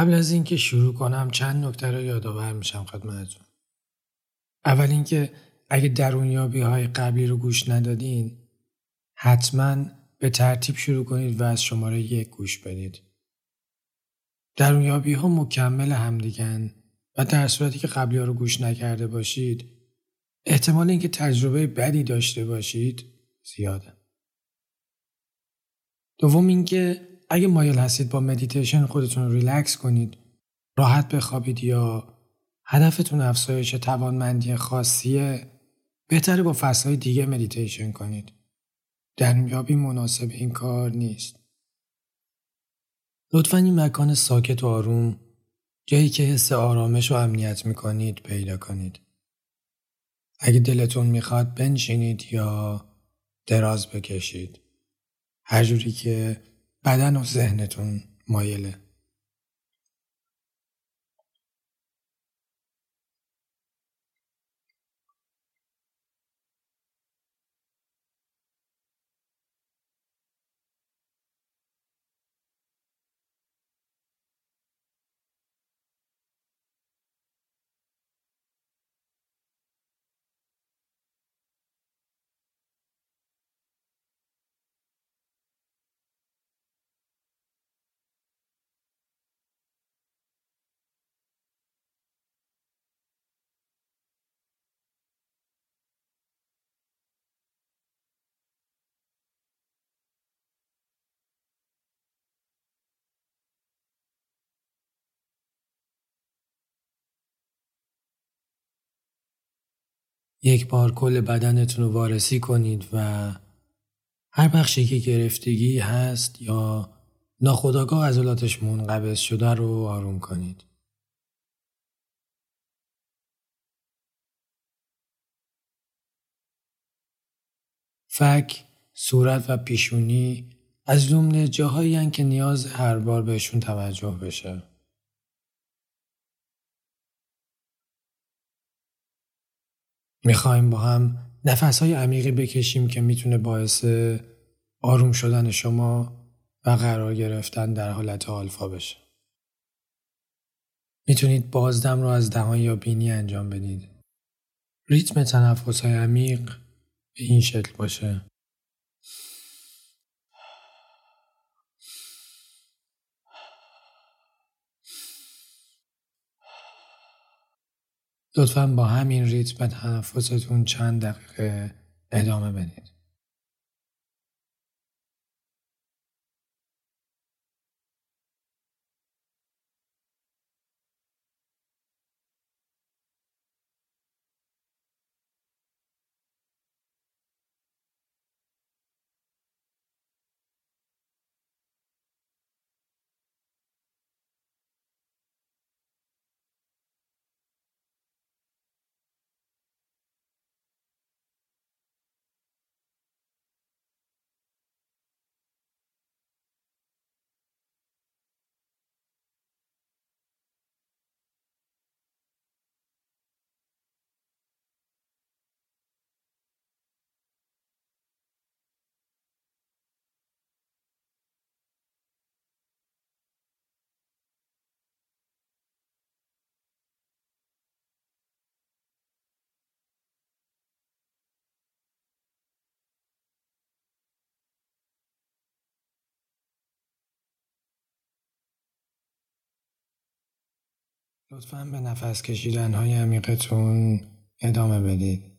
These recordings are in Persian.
قبل از اینکه شروع کنم چند نکته رو یادآور میشم خدمتتون. اول اینکه اگه درونیابی های قبلی رو گوش ندادین حتما به ترتیب شروع کنید و از شماره یک گوش بدید. درونیابی ها مکمل همدیگن و در صورتی که قبلی ها رو گوش نکرده باشید احتمال اینکه تجربه بدی داشته باشید زیاده. دوم اینکه اگه مایل هستید با مدیتیشن خودتون ریلکس کنید راحت بخوابید یا هدفتون افزایش توانمندی خاصیه بهتره با فصلهای دیگه مدیتیشن کنید. درون‌یابی مناسب این کار نیست. لطفا یه مکان ساکت و آروم جایی که حس آرامش و امنیت می‌کنید پیدا کنید. اگه دلتون می‌خواد بنشینید یا دراز بکشید. هر جوری که بدن و ذهنتون مایله. یک بار کل بدنتون رو وارسی کنید و هر بخشی که گرفتگی هست یا ناخداگاه عضلاتش منقبض شده رو آروم کنید. فک، صورت و پیشونی از جمله جاهایی که نیاز هر بار بهشون توجه بشه. می‌خوایم با هم نفس های عمیقی بکشیم که می‌تونه باعث آروم شدن شما و قرار گرفتن در حالت آلفا بشه. می‌تونید بازدم رو از دهان یا بینی انجام بدید. ریتم تنفس های عمیق به این شکل باشه. لطفا با همین ریتم تنفستون چند دقیقه ادامه بدید. لطفا به نفس کشیدن های عمیقتون ادامه بدید.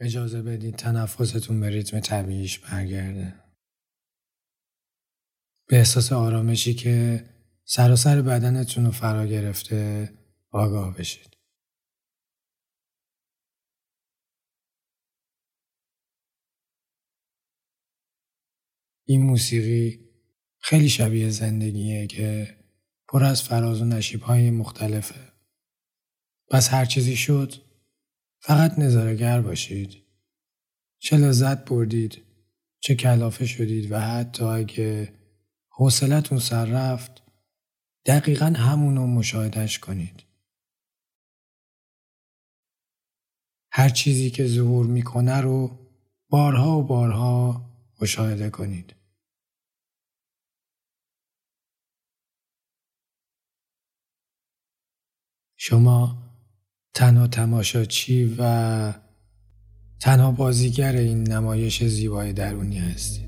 اجازه بدید تنفستون به ریتم طبیعیش برگرده. به احساس آرامشی که سراسر بدنتون رو فرا گرفته آگاه بشید. این موسیقی خیلی شبیه زندگیه که پر از فراز و نشیب های مختلفه. پس هر چیزی شد فقط نظارگر باشید. چه لذت بردید چه کلافه شدید و حتی اگه حوصلتون سر رفت دقیقا همونو مشاهدش کنید. هر چیزی که ظهور می‌کنه رو بارها و بارها مشاهده کنید. شما تنها تماشاچی و تنها بازیگر این نمایش زیبای درونی هستید.